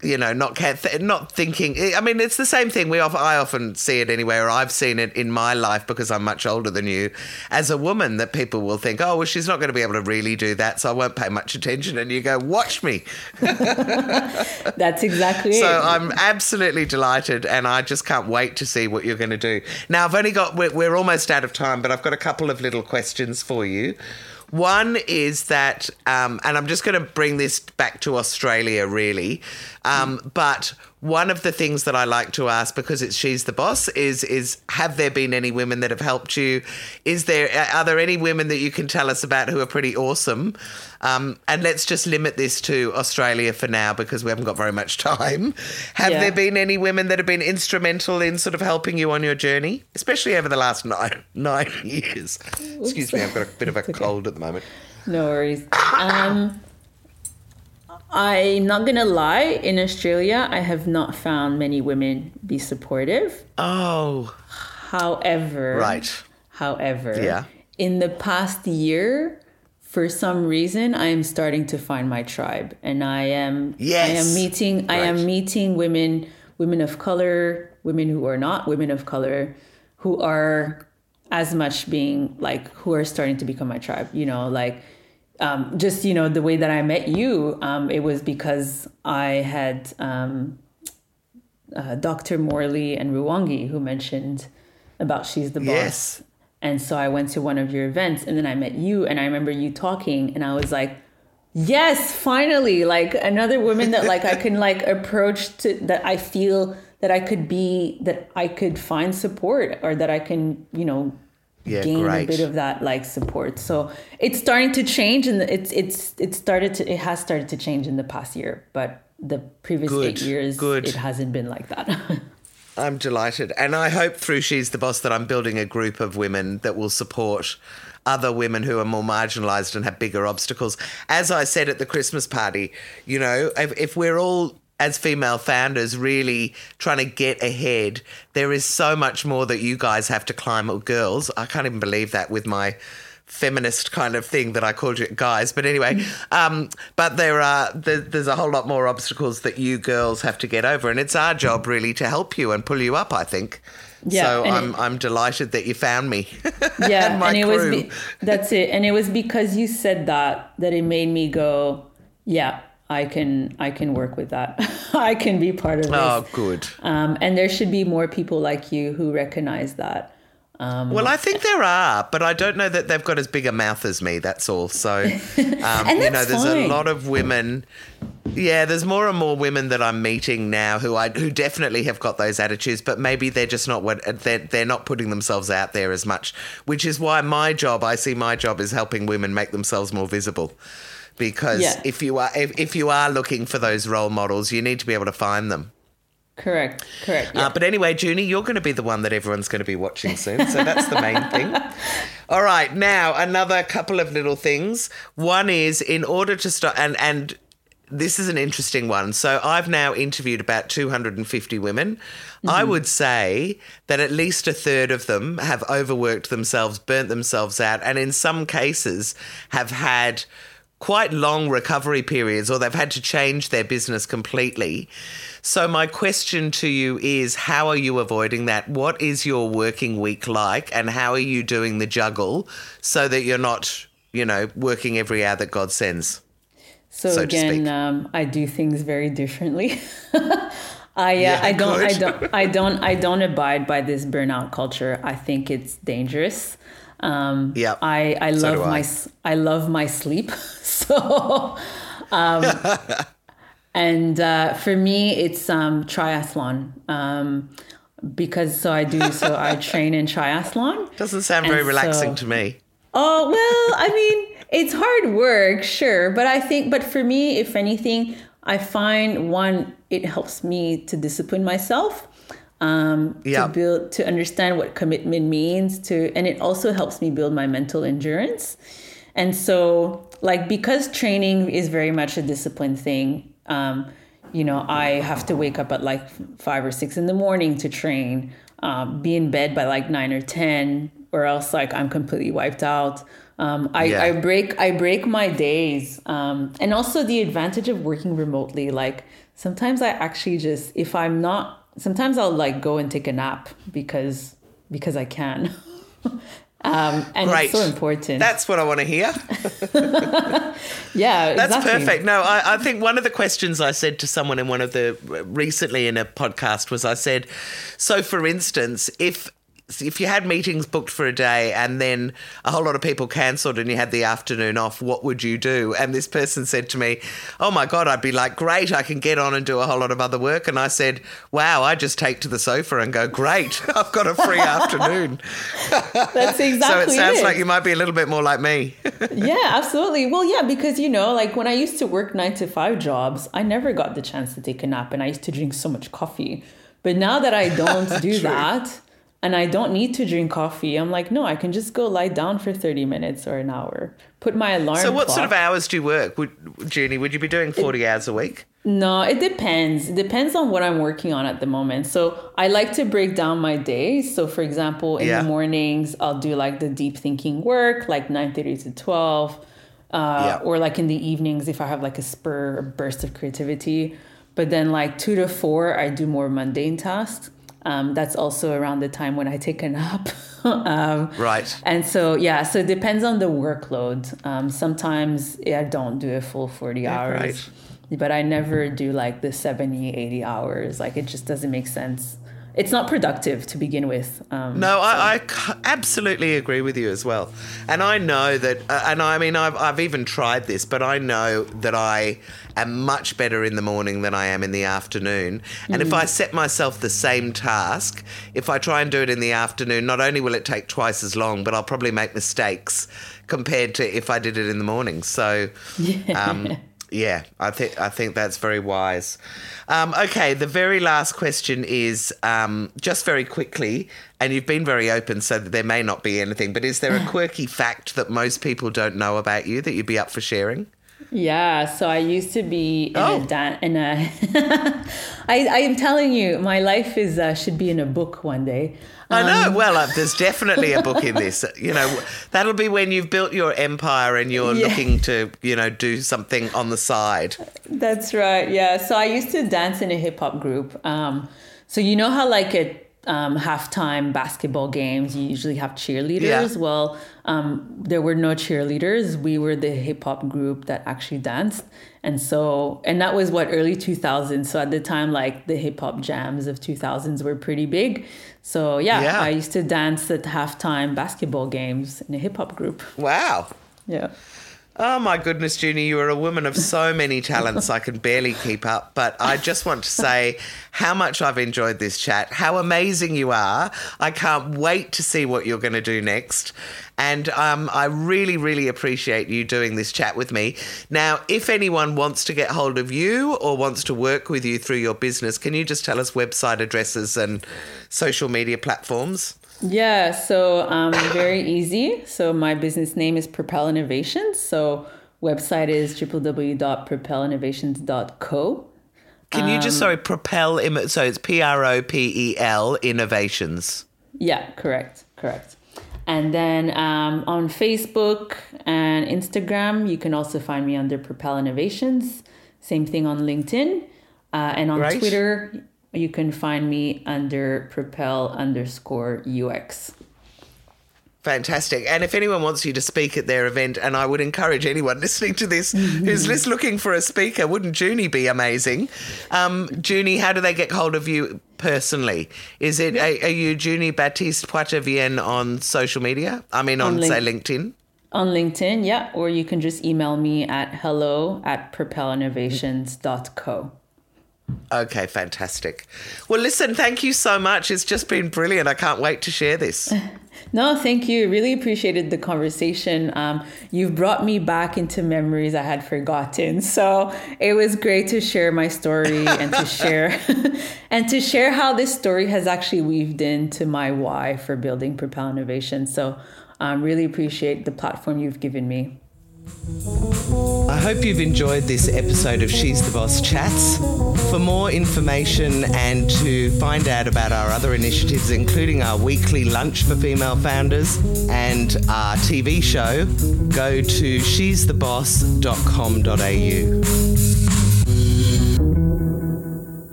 you know, not th- not thinking. I mean, it's the same thing. We often, I often see it anywhere, or I've seen it in my life because I'm much older than you. As a woman, that people will think, oh, well, she's not going to be able to really do that, so I won't pay much attention. And you go, watch me. that's exactly it So I'm absolutely delighted, and I just can't wait to see what you're going to do. Now, I've only got, we're, we're almost out of time, but I've got a couple of little questions for you. One is that, um, and I'm just going to bring this back to Australia, really. Um, but one of the things that I like to ask, because it's she's the boss, is is have there been any women that have helped you? Is there are there any women that you can tell us about who are pretty awesome? Um, and let's just limit this to Australia for now because we haven't got very much time. Have Yeah. there been any women that have been instrumental in sort of helping you on your journey, especially over the last nine nine years? Excuse me, I've got a bit of a cold at the moment. No worries. Um, I'm not gonna lie. In Australia, I have not found many women be supportive. Oh, However, right. However, Yeah. in the past year, for some reason, I am starting to find my tribe, and I am. Yes. I am meeting. I am meeting women, women of color, women who are not women of color, who are as much being like who are starting to become my tribe. You know, like um, just you know the way that I met you. Um, it was because I had um, uh, Dr. Morley and Ruwangi who mentioned about she's the boss. Yes. And so I went to one of your events and then I met you and I remember you talking and I was like, yes, finally, like another woman that like I can like approach to that I feel that I could be that I could find support or that I can, you know, Yeah, gain great. a bit of that like support. So it's starting to change and it's it's it started to it has started to change in the past year, but the previous Good, eight years good. it hasn't been like that. I'm delighted. And I hope through She's the Boss that I'm building a group of women that will support other women who are more marginalized and have bigger obstacles. As I said at the Christmas party, you know, if, if we're all as female founders really trying to get ahead, there is so much more that you guys have to climb, or girls. I can't even believe that with my feminist kind of thing that I called you guys. But anyway, um, but there are there, there's a whole lot more obstacles that you girls have to get over, and it's our job really to help you and pull you up. I think. Yeah, so I'm it- I'm delighted that you found me. yeah and and it was be, that's it and it was because you said that that it made me go yeah I can I can work with that. I can be part of this. Oh, good. Um, and there should be more people like you who recognize that. Um, Well, I think there are, but I don't know that they've got as big a mouth as me. That's all. So, um, you know, there's a lot of women. Yeah, there's more and more women that I'm meeting now who I who definitely have got those attitudes, but maybe they're just not what they're they're not putting themselves out there as much. Which is why my job, I see my job is helping women make themselves more visible. Because Yeah. if you are if, if you are looking for those role models, you need to be able to find them. correct, correct. Yeah. Uh, but anyway, Junie, you're going to be the one that everyone's going to be watching soon. So that's the main thing. All right. Now, another couple of little things. One is in order to start, and, and this is an interesting one. So I've now interviewed about 250 women. I would say that at least a third of them have overworked themselves, burnt themselves out, and in some cases have had quite long recovery periods or they've had to change their business completely. So, my question to you is how are you avoiding that? What is your working week like, and how are you doing the juggle so that you're not, you know, working every hour that God sends? So, so again, um, I do things very differently. I uh, Yeah, I don't I don't I don't I don't abide by this burnout culture. I think it's dangerous. Um, Yep. I I So love do I. my love my sleep. So, um, and uh, for me, it's um, triathlon. Um, because so I do so I train in triathlon. Doesn't sound very And relaxing so- to me. Oh, well, I mean, it's hard work, sure. But I think, but for me, if anything, I find one, it helps me to discipline myself, um, Yeah. to build, to understand what commitment means, to, and it also helps me build my mental endurance. And so, like, because training is very much a discipline thing, um, you know, I have to wake up at like five or six in the morning to train, um, be in bed by like nine or 10, or else like I'm completely wiped out. Um, I, Yeah. I break I break my days, um, and also the advantage of working remotely. Like sometimes I actually just if I'm not, sometimes I'll like go and take a nap because because I can. um, and Great. it's so important. That's what I want to hear. yeah, That's exactly. perfect. No, I, I think one of the questions I said to someone in one of the recently in a podcast was I said, so for instance, if if you had meetings booked for a day and then a whole lot of people cancelled and you had the afternoon off, what would you do? And this person said to me, Oh my God, I'd be like, Great, I can get on and do a whole lot of other work. And I said, Wow, I just take to the sofa and go, Great, I've got a free afternoon. That's exactly so it sounds it. like you might be a little bit more like me. yeah, absolutely. Well, yeah, because you know, like when I used to work nine to five jobs, I never got the chance to take a nap, and I used to drink so much coffee. But now that I don't do that, and I don't need to drink coffee, I'm like, no, I can just go lie down for thirty minutes or an hour. Put my alarm. So, what clock. sort of hours do you work? Would, Junie, would you be doing 40 hours a week? No, it depends. It depends on what I'm working on at the moment. So I like to break down my days. So for example, in Yeah. the mornings, I'll do like the deep thinking work, like 9:30 to 12. Uh, Yeah. or like in the evenings if I have like a spur or burst of creativity. But then like two to four, I do more mundane tasks. Um, that's also around the time when I take a nap. um, Right. and so, yeah, so it depends on the workload. Um, sometimes yeah, I don't do a full 40 hours, but I never do like the 70, 80 hours. Like it just doesn't make sense. It's not productive to begin with. Um, No, I absolutely agree with you as well. And I know that, uh, and I mean, I've, I've even tried this, but I know that I am much better in the morning than I am in the afternoon. And if I set myself the same task, if I try and do it in the afternoon, not only will it take twice as long, but I'll probably make mistakes compared to if I did it in the morning. So, um, yeah, I think I think that's very wise. Um, okay, the very last question is um, just very quickly, and you've been very open, so that there may not be anything. But is there a quirky fact that most people don't know about you that you'd be up for sharing? Yeah, so I used to be in Oh. a dan- in a. I I am telling you, my life is uh, should be in a book one day. I know. Well, uh, there's definitely a book in this. You know, that'll be when you've built your empire and you're Yeah. looking to, you know, do something on the side. That's right. Yeah. So I used to dance in a hip hop group. Um, so you know how like a um, halftime basketball games, you usually have cheerleaders. Yeah. Well, um, there were no cheerleaders. We were the hip hop group that actually danced. And so, and that was what, early 2000s. So at the time, like the hip hop jams of 2000s were pretty big. So yeah, Yeah. I used to dance at halftime basketball games in a hip hop group. Wow. Yeah. Oh my goodness, Junie, you are a woman of so many talents I can barely keep up. But I just want to say how much I've enjoyed this chat, how amazing you are. I can't wait to see what you're going to do next. And um, I really, really appreciate you doing this chat with me. Now, if anyone wants to get hold of you or wants to work with you through your business, can you just tell us website addresses and social media platforms? Yeah, so um, very easy. So my business name is Propel Innovations. So website is www.propelinnovations.co. Can you just, sorry, propel, Im- so it's P R O P E L Innovations. Yeah, correct, correct. And then um, on Facebook and Instagram, you can also find me under Propel Innovations. Same thing on LinkedIn. Uh, and on Great. Twitter, you can find me under Propel underscore UX. Fantastic. And if anyone wants you to speak at their event, and I would encourage anyone listening to this who's just looking for a speaker, wouldn't Junie be amazing? Um, Junie, how do they get hold of you personally? Is it, are, are you Junie Baptiste Poitevien on social media? I mean, on, On say, LinkedIn? On LinkedIn, yeah, or you can just email me at hello at propelinnovations.co. Okay, fantastic. Well, listen, thank you so much. It's just been brilliant. I can't wait to share this. No, thank you. Really appreciated the conversation. Um, you've brought me back into memories I had forgotten. So it was great to share my story and to share and to share how this story has actually weaved into my why for building Propel Innovation. So um, really appreciate the platform you've given me. I hope you've enjoyed this episode of She's the Boss Chats. For more information and to find out about our other initiatives, including our weekly lunch for female founders and our TV show, go to she'stheboss.com.au.